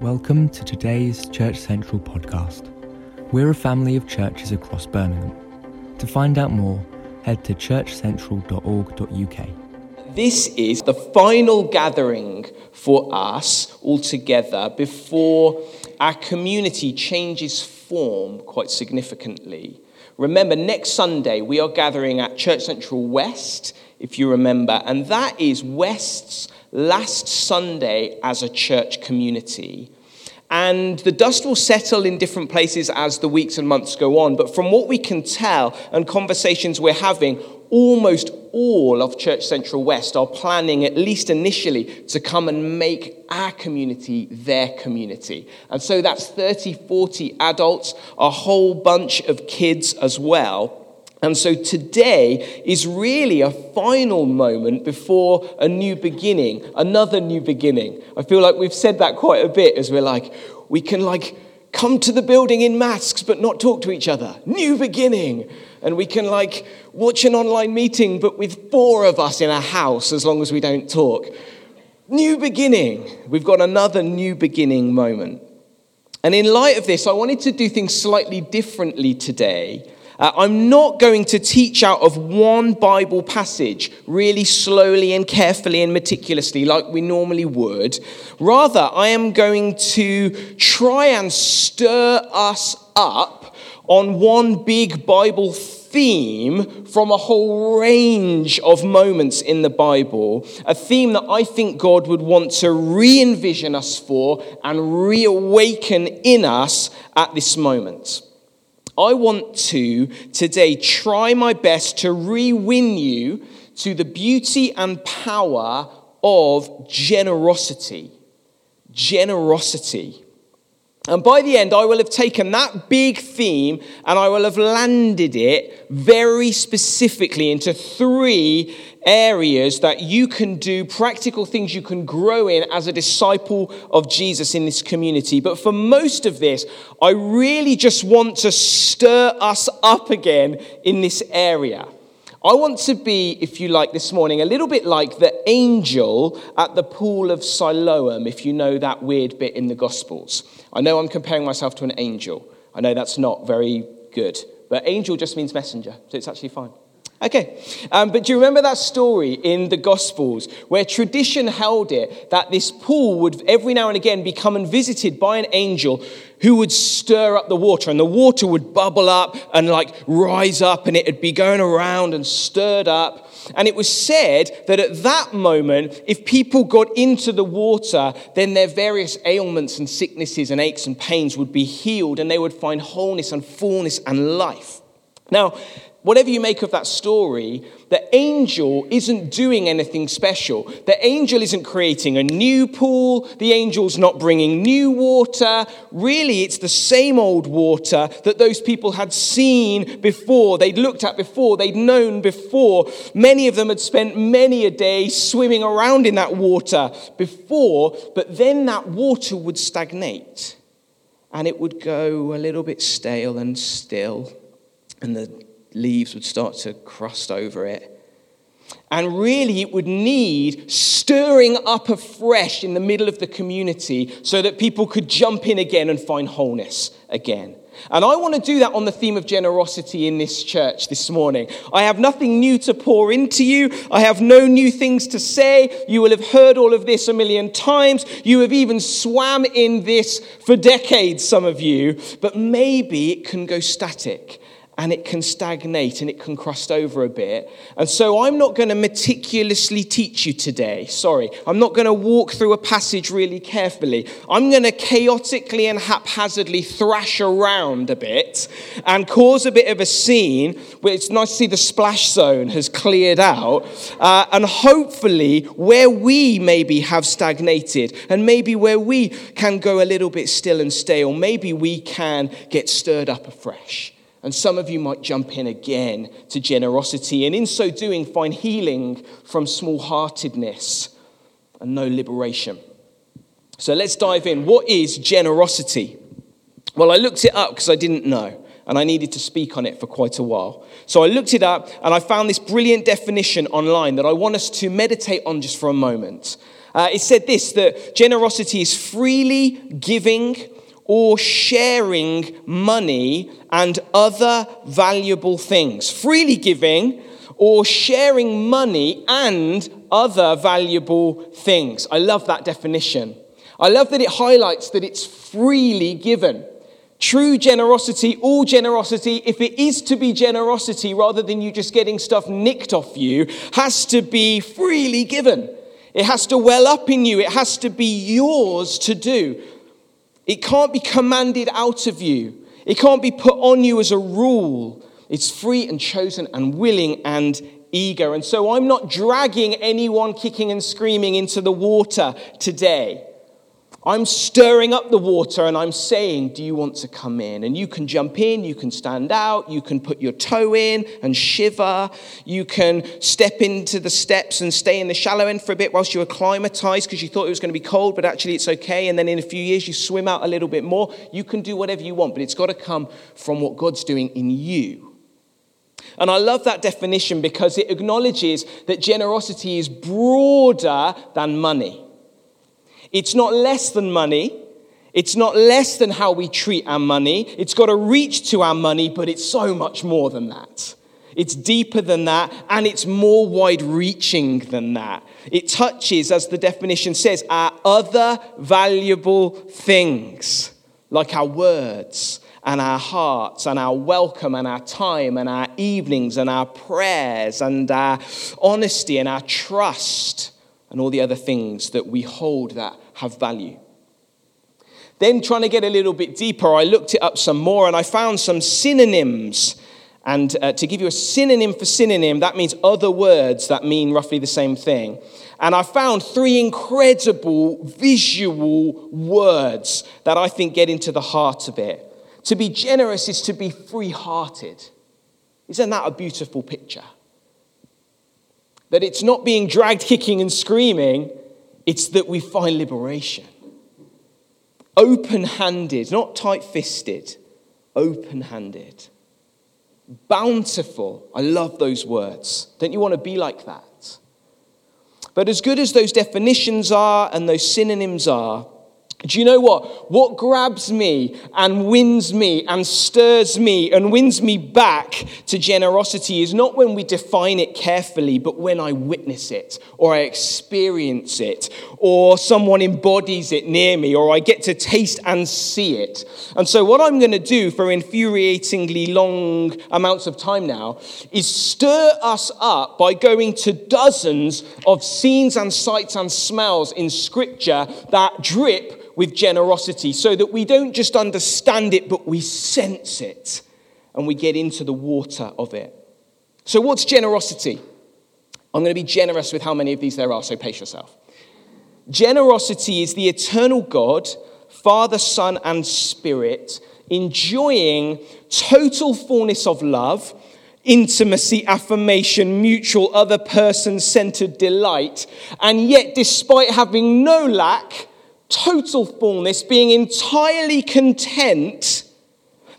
Welcome to today's Church Central podcast. We're a family of churches across Birmingham. To find out more, head to churchcentral.org.uk. This is the final gathering for us all together before our community changes form quite significantly. Remember, next Sunday we are gathering at Church Central West, if you remember, and that is West's last Sunday as a church community. And the dust will settle in different places as the weeks and months go on. But from what we can tell and conversations we're having, almost all of Church Central West are planning, at least initially, to come and make our community their community. And so that's 30, 40 adults, a whole bunch of kids as well. And so today is really a final moment before a new beginning, another new beginning. I feel like we've said that quite a bit as we're like, we can like come to the building in masks but not talk to each other. New beginning. And we can like watch an online meeting but with four of us in a house as long as we don't talk. New beginning. We've got another new beginning moment. And in light of this, I wanted to do things slightly differently today. Uh, I'm not going to teach out of one Bible passage really slowly and carefully and meticulously like we normally would. Rather, I am going to try and stir us up on one big Bible theme from a whole range of moments in the Bible, a theme that I think God would want to re envision us for and reawaken in us at this moment. I want to today try my best to re win you to the beauty and power of generosity. Generosity. And by the end, I will have taken that big theme and I will have landed it very specifically into three areas that you can do, practical things you can grow in as a disciple of Jesus in this community. But for most of this, I really just want to stir us up again in this area. I want to be, if you like, this morning, a little bit like the angel at the pool of Siloam, if you know that weird bit in the Gospels. I know I'm comparing myself to an angel. I know that's not very good, but angel just means messenger, so it's actually fine. Okay, um, but do you remember that story in the Gospels where tradition held it that this pool would every now and again be come and visited by an angel who would stir up the water and the water would bubble up and like rise up and it would be going around and stirred up. And it was said that at that moment, if people got into the water, then their various ailments and sicknesses and aches and pains would be healed and they would find wholeness and fullness and life. Now, whatever you make of that story, the angel isn't doing anything special. The angel isn't creating a new pool. The angel's not bringing new water. Really, it's the same old water that those people had seen before, they'd looked at before, they'd known before. Many of them had spent many a day swimming around in that water before, but then that water would stagnate and it would go a little bit stale and still, and the leaves would start to crust over it. And really, it would need stirring up afresh in the middle of the community so that people could jump in again and find wholeness again. And I want to do that on the theme of generosity in this church this morning. I have nothing new to pour into you. I have no new things to say. You will have heard all of this a million times. You have even swam in this for decades, some of you. But maybe it can go static and it can stagnate and it can crust over a bit. And so I'm not going to meticulously teach you today. Sorry. I'm not going to walk through a passage really carefully. I'm going to chaotically and haphazardly thrash around a bit and cause a bit of a scene where it's nice to see the splash zone has cleared out. Uh, and hopefully, where we maybe have stagnated and maybe where we can go a little bit still and stale, maybe we can get stirred up afresh. And some of you might jump in again to generosity, and in so doing, find healing from small heartedness and no liberation. So let's dive in. What is generosity? Well, I looked it up because I didn't know, and I needed to speak on it for quite a while. So I looked it up, and I found this brilliant definition online that I want us to meditate on just for a moment. Uh, it said this that generosity is freely giving or sharing money and other valuable things. Freely giving or sharing money and other valuable things. I love that definition. I love that it highlights that it's freely given. True generosity, all generosity, if it is to be generosity rather than you just getting stuff nicked off you, has to be freely given. It has to well up in you, it has to be yours to do. It can't be commanded out of you, it can't be put on you as a rule. It's free and chosen and willing and eager. And so I'm not dragging anyone kicking and screaming into the water today. I'm stirring up the water and I'm saying, Do you want to come in? And you can jump in, you can stand out, you can put your toe in and shiver, you can step into the steps and stay in the shallow end for a bit whilst you acclimatize because you thought it was going to be cold, but actually it's okay. And then in a few years you swim out a little bit more. You can do whatever you want, but it's got to come from what God's doing in you. And I love that definition because it acknowledges that generosity is broader than money. It's not less than money. It's not less than how we treat our money. It's got to reach to our money, but it's so much more than that. It's deeper than that, and it's more wide reaching than that. It touches, as the definition says, our other valuable things, like our words and our hearts and our welcome and our time and our evenings and our prayers and our honesty and our trust and all the other things that we hold that have value. Then, trying to get a little bit deeper, I looked it up some more and I found some synonyms. And uh, to give you a synonym for synonym, that means other words that mean roughly the same thing. And I found three incredible visual words that I think get into the heart of it. To be generous is to be free hearted. Isn't that a beautiful picture? That it's not being dragged kicking and screaming, it's that we find liberation. Open handed, not tight fisted, open handed. Bountiful. I love those words. Don't you want to be like that? But as good as those definitions are and those synonyms are, do you know what? What grabs me and wins me and stirs me and wins me back to generosity is not when we define it carefully, but when I witness it or I experience it or someone embodies it near me or I get to taste and see it. And so, what I'm going to do for infuriatingly long amounts of time now is stir us up by going to dozens of scenes and sights and smells in Scripture that drip with generosity so that we don't just understand it, but we sense it and we get into the water of it. So, what's generosity? I'm going to be generous with how many of these there are, so pace yourself. Generosity is the eternal God, Father, Son, and Spirit enjoying total fullness of love, intimacy, affirmation, mutual, other person centered delight, and yet, despite having no lack, total fullness, being entirely content,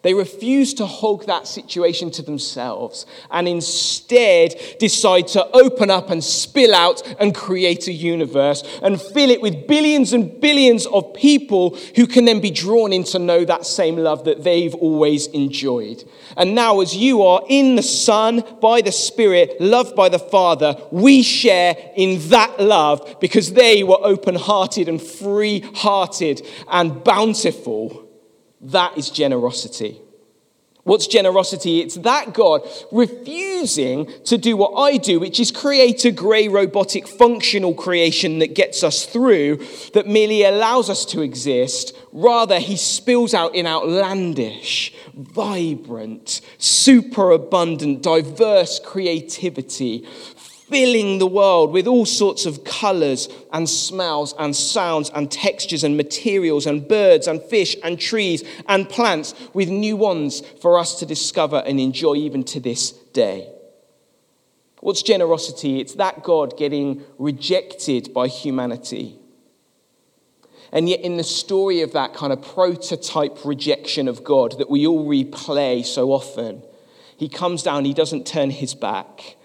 they refuse to hog that situation to themselves and instead decide to open up and spill out and create a universe and fill it with billions and billions of people who can then be drawn in to know that same love that they've always enjoyed. And now, as you are in the Son, by the Spirit, loved by the Father, we share in that love because they were open hearted and free hearted and bountiful. That is generosity. What's generosity? It's that God refusing to do what I do, which is create a grey, robotic, functional creation that gets us through, that merely allows us to exist. Rather, he spills out in outlandish, vibrant, superabundant, diverse creativity, filling the world with all sorts of colors and smells and sounds and textures and materials and birds and fish and trees and plants with new ones for us to discover and enjoy even to this day. What's generosity? It's that God getting rejected by humanity. And yet, in the story of that kind of prototype rejection of God that we all replay so often, he comes down, he doesn't turn his back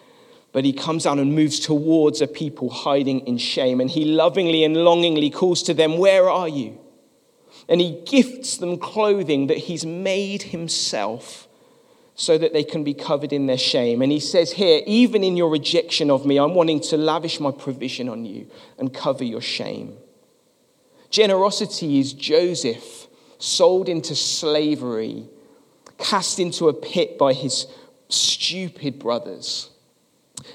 But he comes down and moves towards a people hiding in shame. And he lovingly and longingly calls to them, Where are you? And he gifts them clothing that he's made himself so that they can be covered in their shame. And he says here, Even in your rejection of me, I'm wanting to lavish my provision on you and cover your shame. Generosity is Joseph sold into slavery, cast into a pit by his stupid brothers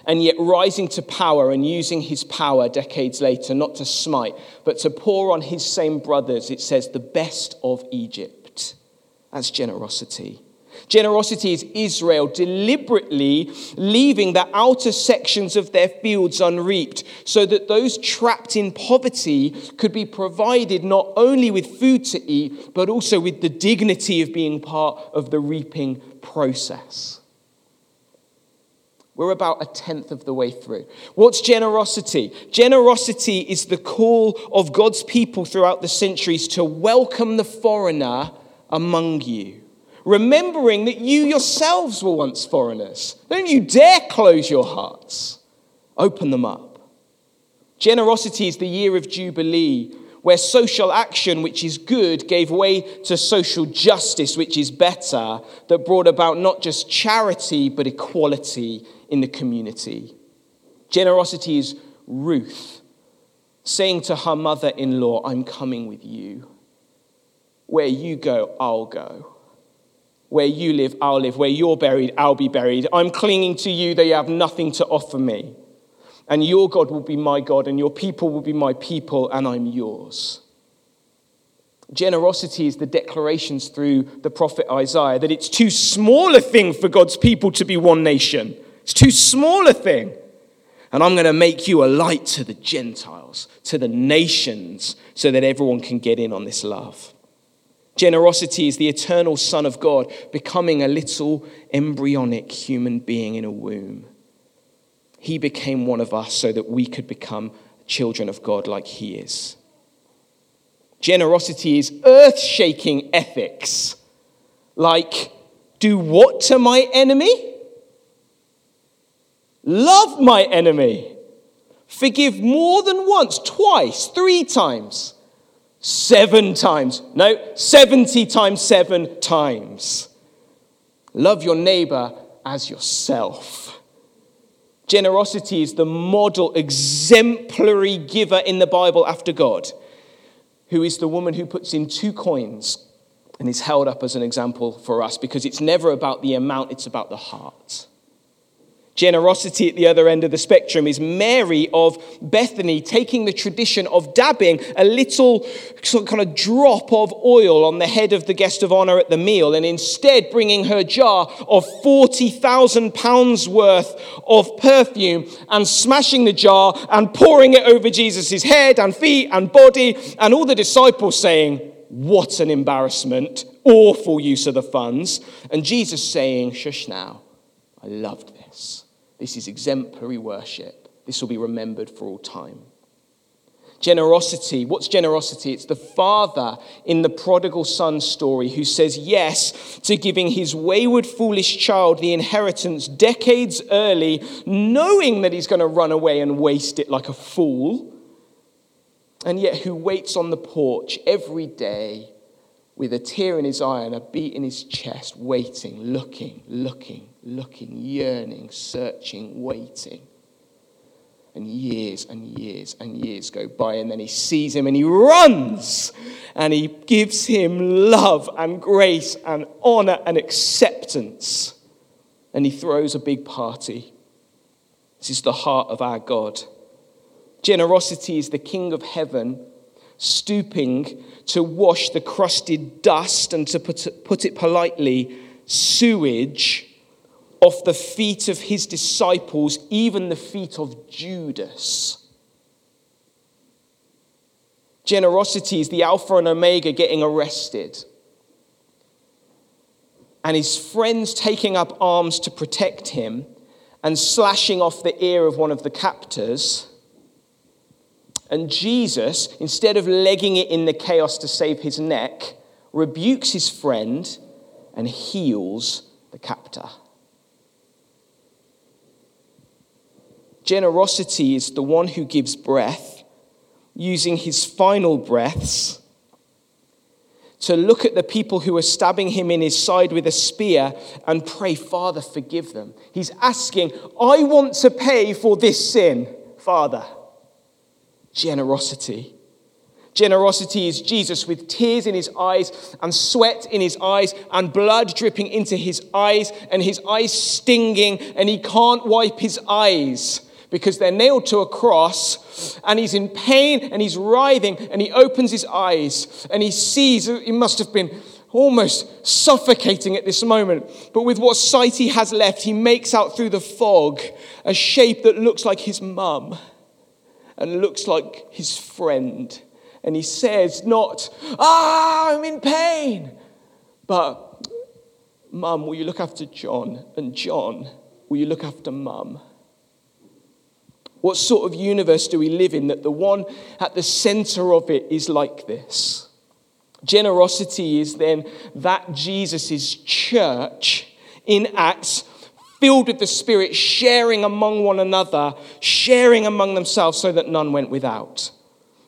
and yet rising to power and using his power decades later, not to smite, but to pour on his same brothers, it says, the best of Egypt. That's generosity. Generosity is Israel deliberately leaving the outer sections of their fields unreaped so that those trapped in poverty could be provided not only with food to eat, but also with the dignity of being part of the reaping process. We're about a tenth of the way through. What's generosity? Generosity is the call of God's people throughout the centuries to welcome the foreigner among you, remembering that you yourselves were once foreigners. Don't you dare close your hearts, open them up. Generosity is the year of Jubilee, where social action, which is good, gave way to social justice, which is better, that brought about not just charity, but equality in the community. Generosity is Ruth saying to her mother in law, I'm coming with you. Where you go, I'll go. Where you live, I'll live. Where you're buried, I'll be buried. I'm clinging to you, they have nothing to offer me. And your God will be my God, and your people will be my people, and I'm yours. Generosity is the declarations through the prophet Isaiah that it's too small a thing for God's people to be one nation. It's too small a thing. And I'm going to make you a light to the Gentiles, to the nations, so that everyone can get in on this love. Generosity is the eternal Son of God becoming a little embryonic human being in a womb. He became one of us so that we could become children of God like He is. Generosity is earth shaking ethics, like, do what to my enemy? Love my enemy. Forgive more than once, twice, three times, seven times. No, 70 times seven times. Love your neighbor as yourself. Generosity is the model, exemplary giver in the Bible after God, who is the woman who puts in two coins and is held up as an example for us because it's never about the amount, it's about the heart. Generosity at the other end of the spectrum is Mary of Bethany taking the tradition of dabbing a little sort of kind of drop of oil on the head of the guest of honor at the meal and instead bringing her jar of 40,000 pounds worth of perfume and smashing the jar and pouring it over Jesus' head and feet and body and all the disciples saying, What an embarrassment, awful use of the funds. And Jesus saying, Shush now, I loved. This is exemplary worship. This will be remembered for all time. Generosity. What's generosity? It's the father in the prodigal son story who says yes to giving his wayward, foolish child the inheritance decades early, knowing that he's going to run away and waste it like a fool, and yet who waits on the porch every day with a tear in his eye and a beat in his chest, waiting, looking, looking, looking, yearning, searching, waiting. And years and years and years go by, and then he sees him and he runs and he gives him love and grace and honor and acceptance. And he throws a big party. This is the heart of our God. Generosity is the King of heaven stooping to wash the crusted dust and to put it, put it politely, sewage off the feet of his disciples, even the feet of Judas. Generosity is the Alpha and Omega getting arrested. And his friends taking up arms to protect him and slashing off the ear of one of the captors and Jesus, instead of legging it in the chaos to save his neck, rebukes his friend and heals the captor. Generosity is the one who gives breath, using his final breaths to look at the people who are stabbing him in his side with a spear and pray, Father, forgive them. He's asking, I want to pay for this sin, Father. Generosity. Generosity is Jesus with tears in his eyes and sweat in his eyes and blood dripping into his eyes and his eyes stinging and he can't wipe his eyes because they're nailed to a cross and he's in pain and he's writhing and he opens his eyes and he sees, he must have been almost suffocating at this moment. But with what sight he has left, he makes out through the fog a shape that looks like his mum and looks like his friend. And he says, not, ah, I'm in pain, but, Mum, will you look after John? And John, will you look after Mum? What sort of universe do we live in that the one at the center of it is like this? Generosity is then that Jesus' church in Acts, filled with the Spirit, sharing among one another, sharing among themselves so that none went without.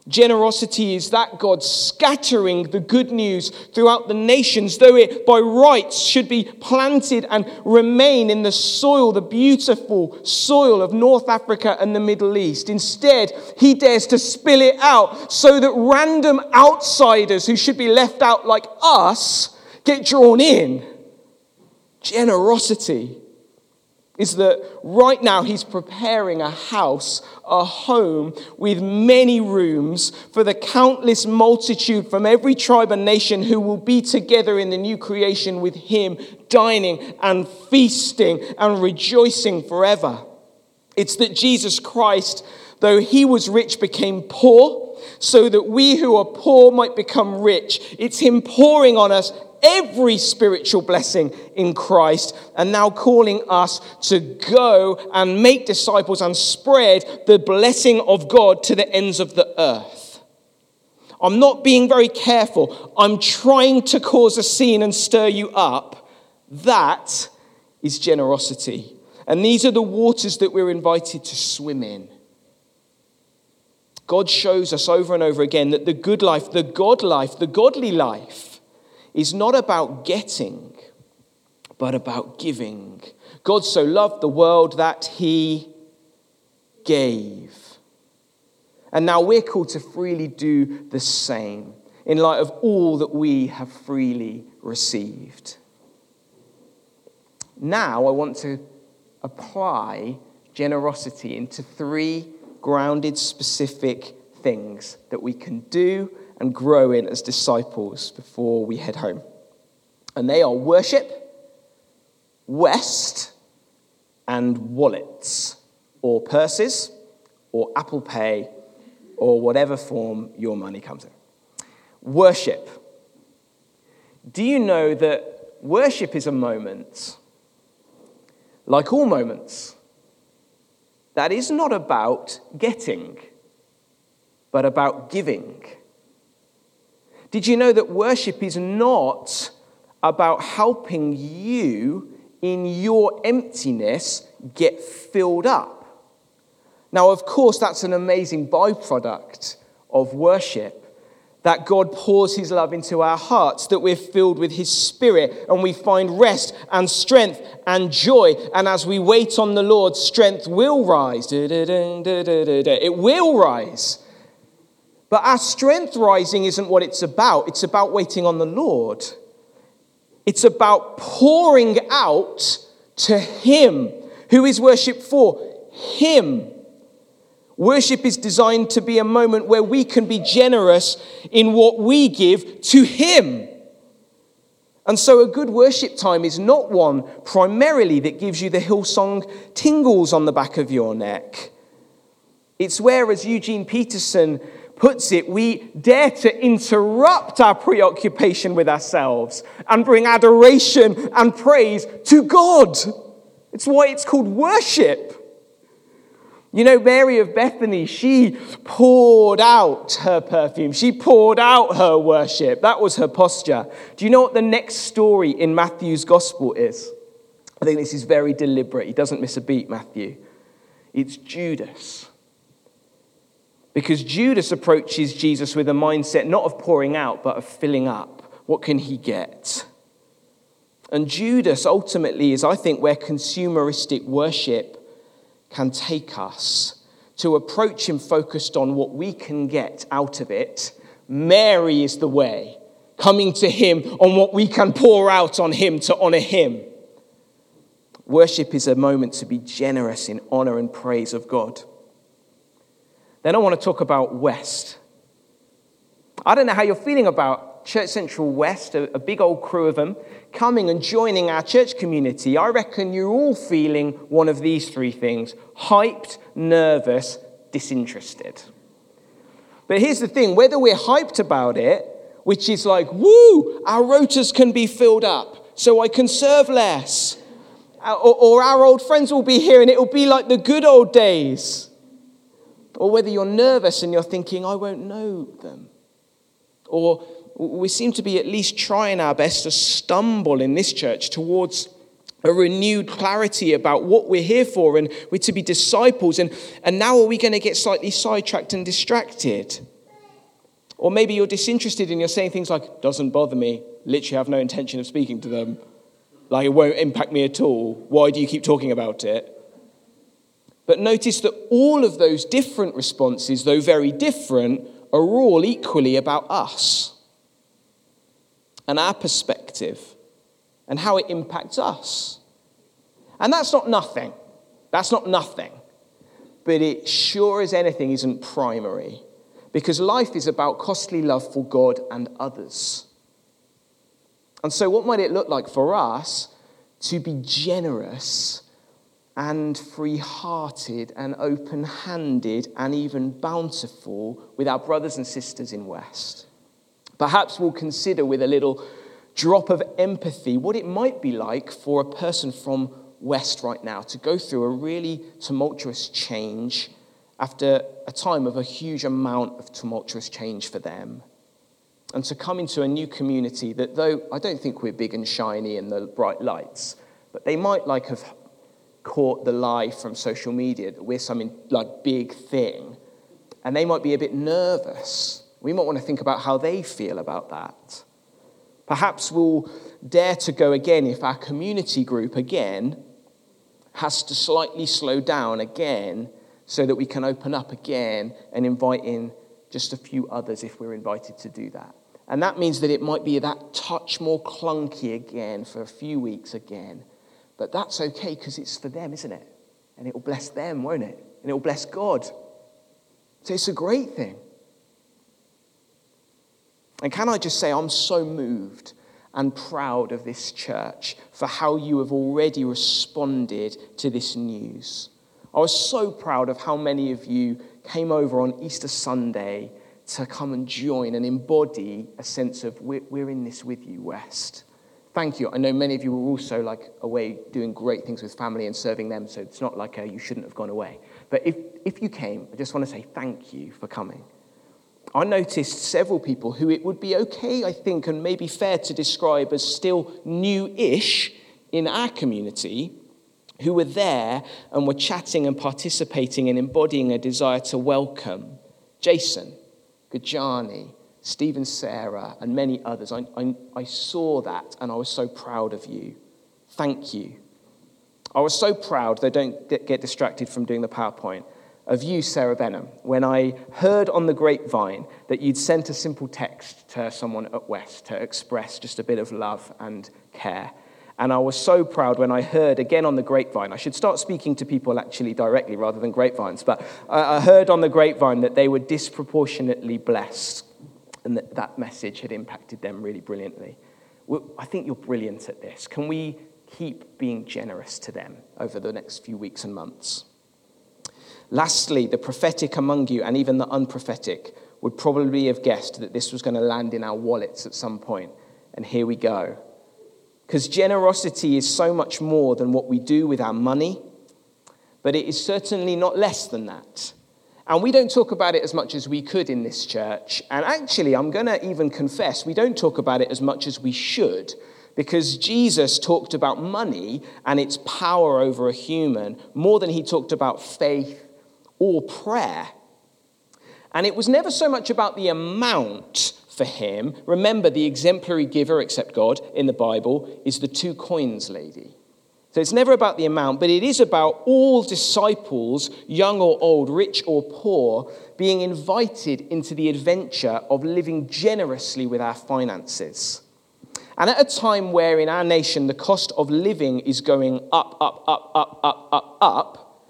Generosity is that God scattering the good news throughout the nations, though it by rights should be planted and remain in the soil, the beautiful soil of North Africa and the Middle East. Instead, he dares to spill it out so that random outsiders who should be left out like us get drawn in. Generosity is that right now he's preparing a house, a home with many rooms for the countless multitude from every tribe and nation who will be together in the new creation with him, dining and feasting and rejoicing forever. It's that Jesus Christ, though he was rich, became poor so that we who are poor might become rich. It's him pouring on us every spiritual blessing in Christ and now calling us to go and make disciples and spread the blessing of God to the ends of the earth. I'm not being very careful. I'm trying to cause a scene and stir you up. That is generosity. And these are the waters that we're invited to swim in. God shows us over and over again that the good life, the God life, the godly life, is not about getting, but about giving. God so loved the world that he gave. And now we're called to freely do the same in light of all that we have freely received. Now I want to apply generosity into three grounded, specific things that we can do and grow in as disciples before we head home. And they are worship, West, and wallets, or purses, or Apple Pay, or whatever form your money comes in. Worship. Do you know that worship is a moment, like all moments, that is not about getting, but about giving? Did you know that worship is not about helping you in your emptiness get filled up? Now, of course, that's an amazing byproduct of worship. That God pours His love into our hearts, that we're filled with His Spirit, and we find rest and strength and joy. And as we wait on the Lord, strength will rise. It will rise. But our strength rising isn't what it's about. It's about waiting on the Lord. It's about pouring out to Him. Who is worship for? Him. Worship is designed to be a moment where we can be generous in what we give to Him. And so, a good worship time is not one primarily that gives you the Hillsong tingles on the back of your neck. It's where, as Eugene Peterson puts it, we dare to interrupt our preoccupation with ourselves and bring adoration and praise to God. It's why it's called worship. You know, Mary of Bethany, she poured out her perfume. She poured out her worship. That was her posture. Do you know what the next story in Matthew's gospel is? I think this is very deliberate. He doesn't miss a beat, Matthew. It's Judas. Because Judas approaches Jesus with a mindset not of pouring out, but of filling up. What can he get? And Judas ultimately is, I think, where consumeristic worship can take us to approach him focused on what we can get out of it. Mary is the way, coming to him on what we can pour out on him to honor him. Worship is a moment to be generous in honor and praise of God. Then I want to talk about West. I don't know how you're feeling about Church Central West, a, a big old crew of them, coming and joining our church community. I reckon you're all feeling one of these three things hyped, nervous, disinterested. But here's the thing whether we're hyped about it, which is like, woo, our rotas can be filled up, so I can serve less. Or, or our old friends will be here and it will be like the good old days. Or whether you're nervous and you're thinking, I won't know them. Or we seem to be at least trying our best to stumble in this church towards a renewed clarity about what we're here for and we're to be disciples. And, and now are we going to get slightly sidetracked and distracted? Or maybe you're disinterested and you're saying things like, doesn't bother me, literally have no intention of speaking to them. Like it won't impact me at all. Why do you keep talking about it? But notice that all of those different responses, though very different, are all equally about us and our perspective and how it impacts us. And that's not nothing. That's not nothing. But it sure as anything isn't primary because life is about costly love for God and others. And so, what might it look like for us to be generous and free hearted and open handed and even bountiful with our brothers and sisters in West? Perhaps we'll consider with a little drop of empathy what it might be like for a person from West right now to go through a really tumultuous change after a time of a huge amount of tumultuous change for them. And to come into a new community that, though I don't think we're big and shiny in the bright lights, but they might like have caught the lie from social media that we're some like big thing. And they might be a bit nervous. We might want to think about how they feel about that. Perhaps we'll dare to go again if our community group again has to slightly slow down again so that we can open up again and invite in just a few others if we're invited to do that. And that means that it might be that touch more clunky again for a few weeks again. But that's okay because it's for them, isn't it? And it will bless them, won't it? And it will bless God. So it's a great thing. And can I just say, I'm so moved and proud of this church for how you have already responded to this news. I was so proud of how many of you came over on Easter Sunday to come and join and embody a sense of we're, we're in this with you, West. Thank you. I know many of you were also like away doing great things with family and serving them, so it's not like a, you shouldn't have gone away. But if, if you came, I just want to say thank you for coming. I noticed several people who it would be okay, I think, and maybe fair to describe as still new ish in our community, who were there and were chatting and participating and embodying a desire to welcome Jason, Gajani, Stephen Sarah, and many others. I, I, I saw that and I was so proud of you. Thank you. I was so proud, though don't get distracted from doing the PowerPoint of you, Sarah Benham, when I heard on the grapevine that you'd sent a simple text to someone at West to express just a bit of love and care. And I was so proud when I heard again on the grapevine. I should start speaking to people actually directly rather than grapevines, but I heard on the grapevine that they were disproportionately blessed and that that message had impacted them really brilliantly. I think you're brilliant at this. Can we keep being generous to them over the next few weeks and months? Lastly, the prophetic among you and even the unprophetic would probably have guessed that this was going to land in our wallets at some point. And here we go. Because generosity is so much more than what we do with our money, but it is certainly not less than that. And we don't talk about it as much as we could in this church. And actually, I'm going to even confess, we don't talk about it as much as we should because Jesus talked about money and its power over a human more than he talked about faith or prayer. And it was never so much about the amount for him. Remember, the exemplary giver, except God, in the Bible is the two coins lady. So it's never about the amount, but it is about all disciples, young or old, rich or poor, being invited into the adventure of living generously with our finances. And at a time where in our nation the cost of living is going up, up, up, up, up, up, up,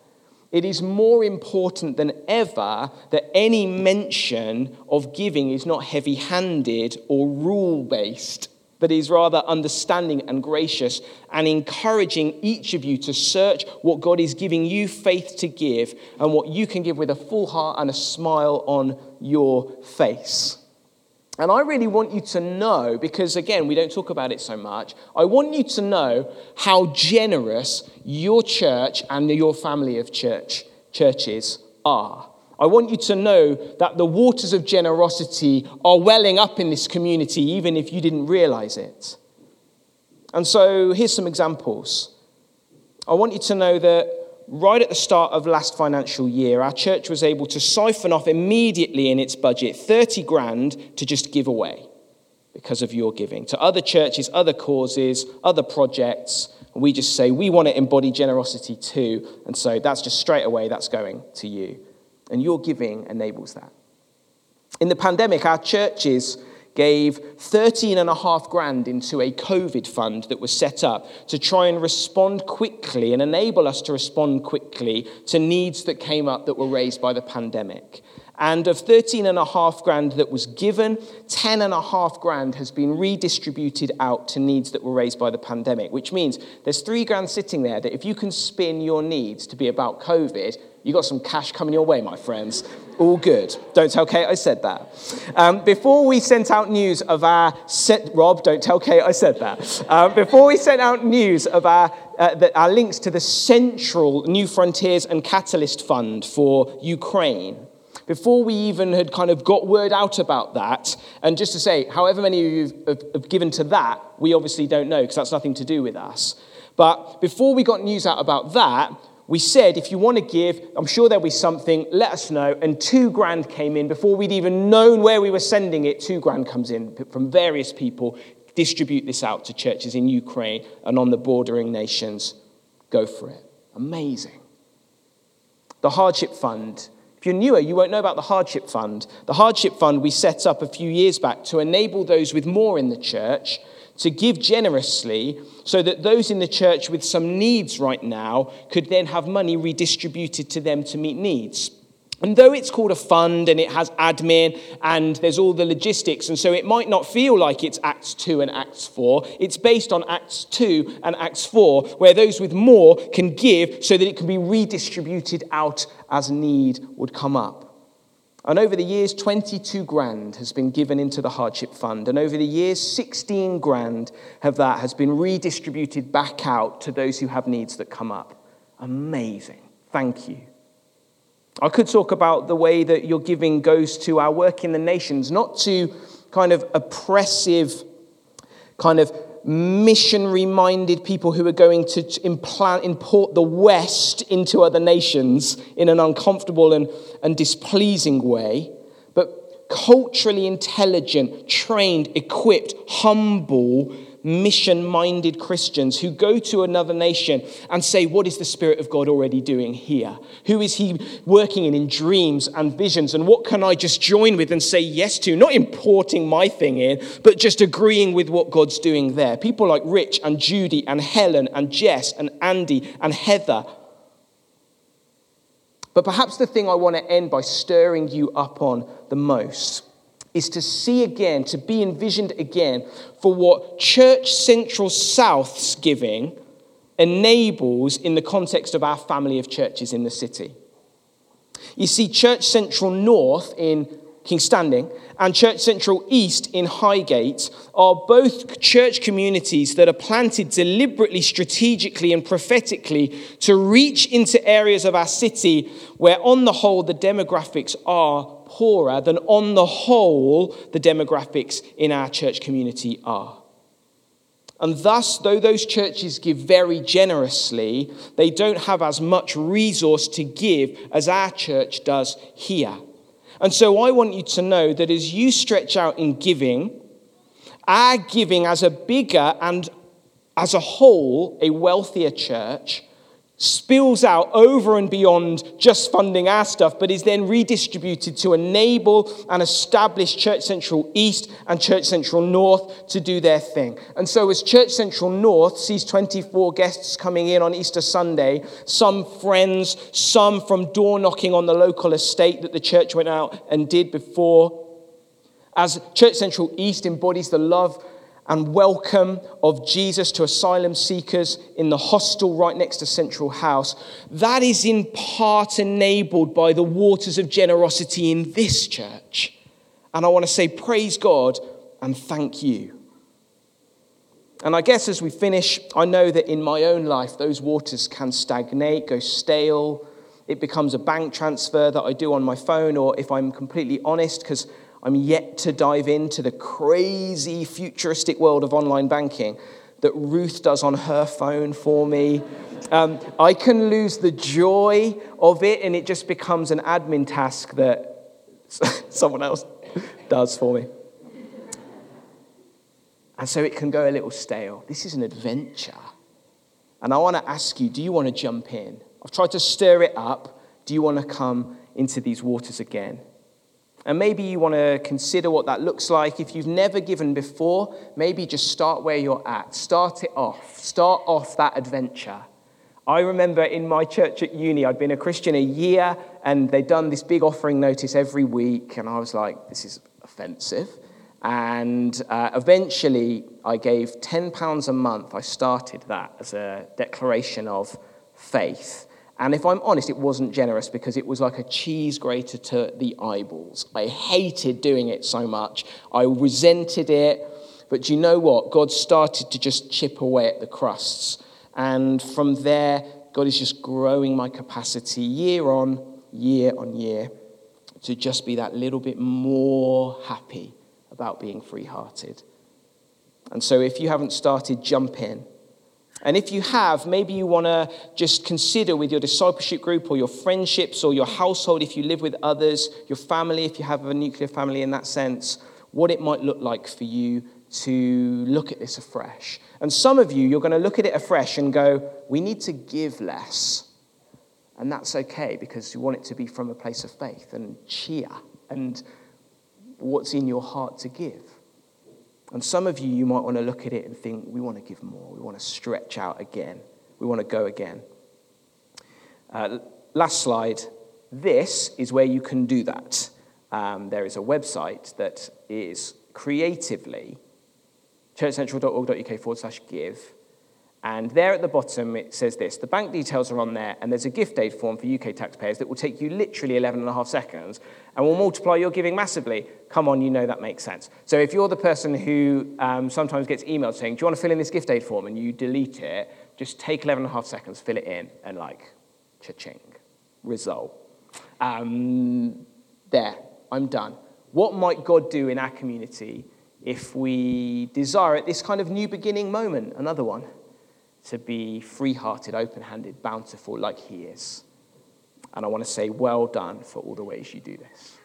it is more important than ever that any mention of giving is not heavy handed or rule based, but is rather understanding and gracious and encouraging each of you to search what God is giving you faith to give and what you can give with a full heart and a smile on your face. And I really want you to know, because again, we don't talk about it so much, I want you to know how generous your church and your family of church churches are. I want you to know that the waters of generosity are welling up in this community, even if you didn't realize it. And so here's some examples. I want you to know that right at the start of last financial year, our church was able to siphon off immediately in its budget 30 grand to just give away because of your giving to other churches, other causes, other projects. We just say we want to embody generosity too. And so that's just straight away, that's going to you. And your giving enables that. In the pandemic, our churches gave 13 and a half grand into a COVID fund that was set up to try and respond quickly and enable us to respond quickly to needs that came up that were raised by the pandemic. And of 13 and a half grand that was given, 10 and a half grand has been redistributed out to needs that were raised by the pandemic, which means there's three grand sitting there that if you can spin your needs to be about COVID, you got some cash coming your way, my friends. All good. Don't tell Kate I said that. Um, before we sent out news of our set, Rob, don't tell Kate I said that. Uh, before we sent out news of our, uh, the, our links to the central Newfrontiers and Catalyst Fund for Ukraine, before we even had kind of got word out about that, and just to say, however many of you have, have given to that, we obviously don't know because that's nothing to do with us. But before we got news out about that, we said, if you want to give, I'm sure there'll be something, let us know. And two grand came in before we'd even known where we were sending it. Two grand comes in from various people. Distribute this out to churches in Ukraine and on the bordering nations. Go for it. Amazing. The Hardship Fund. If you're newer, you won't know about the Hardship Fund. The Hardship Fund we set up a few years back to enable those with more in the church to give generously so that those in the church with some needs right now could then have money redistributed to them to meet needs. And though it's called a fund and it has admin and there's all the logistics, and so it might not feel like it's Acts 2 and Acts 4, it's based on Acts 2 and Acts 4, where those with more can give so that it can be redistributed out as need would come up. And over the years, 22 grand has been given into the hardship fund. And over the years, 16 grand of that has been redistributed back out to those who have needs that come up. Amazing. Thank you. I could talk about the way that your giving goes to our work in the nations, not to kind of oppressive, kind of missionary minded people who are going to implant, import the West into other nations in an uncomfortable and, and displeasing way, but culturally intelligent, trained, equipped, humble, mission minded Christians who go to another nation and say, What is the Spirit of God already doing here? Who is He working in in dreams and visions? And what can I just join with and say yes to? Not importing my thing in, but just agreeing with what God's doing there. People like Rich and Judy and Helen and Jess and Andy and Heather. But perhaps the thing I want to end by stirring you up on the most is to see again, to be envisioned again for what Church Central South's giving enables in the context of our family of churches in the city. You see, Church Central North in Kingstanding and Church Central East in Highgate are both church communities that are planted deliberately, strategically, and prophetically to reach into areas of our city where, on the whole, the demographics are poorer than on the whole the demographics in our church community are. And thus, though those churches give very generously, they don't have as much resource to give as our church does here. And so I want you to know that as you stretch out in giving, our giving as a bigger and as a whole, a wealthier church, spills out over and beyond just funding our stuff, but is then redistributed to enable and establish Church Central East and Church Central North to do their thing. And so, as Church Central North sees 24 guests coming in on Easter Sunday, some friends, some from door knocking on the local estate that the church went out and did before, as Church Central East embodies the love and welcome of Jesus to asylum seekers in the hostel right next to Central House, that is in part enabled by the waters of generosity in this church. And I want to say, praise God and thank you. And I guess as we finish, I know that in my own life, those waters can stagnate, go stale. It becomes a bank transfer that I do on my phone, or if I'm completely honest, because I'm yet to dive into the crazy futuristic world of online banking that Ruth does on her phone for me. Um, I can lose the joy of it, and it just becomes an admin task that someone else does for me. And so it can go a little stale. This is an adventure. And I want to ask you do you want to jump in? I've tried to stir it up. Do you want to come into these waters again? And maybe you want to consider what that looks like. If you've never given before, maybe just start where you're at. Start it off. Start off that adventure. I remember in my church at uni, I'd been a Christian a year, and they'd done this big offering notice every week, and I was like, this is offensive. And uh, eventually, I gave £10 a month. I started that as a declaration of faith. And if I'm honest, it wasn't generous because it was like a cheese grater to the eyeballs. I hated doing it so much. I resented it. But do you know what? God started to just chip away at the crusts. And from there, God is just growing my capacity year on year on year to just be that little bit more happy about being free hearted. And so if you haven't started, jump in. And if you have, maybe you want to just consider with your discipleship group or your friendships or your household, if you live with others, your family, if you have a nuclear family in that sense, what it might look like for you to look at this afresh. And some of you, you're going to look at it afresh and go, we need to give less. And that's okay because you want it to be from a place of faith and cheer and what's in your heart to give. And some of you, you might want to look at it and think, we want to give more. We want to stretch out again. We want to go again. Uh, last slide. This is where you can do that. Um, there is a website that is creatively churchcentral.org.uk forward slash give and there at the bottom, it says this the bank details are on there, and there's a gift aid form for UK taxpayers that will take you literally 11 and a half seconds and will multiply your giving massively. Come on, you know that makes sense. So if you're the person who um, sometimes gets emailed saying, Do you want to fill in this gift aid form? and you delete it, just take 11 and a half seconds, fill it in, and like, cha-ching, result. Um, there, I'm done. What might God do in our community if we desire at this kind of new beginning moment? Another one to be free hearted, open handed, bountiful like He is. And I want to say, well done for all the ways you do this.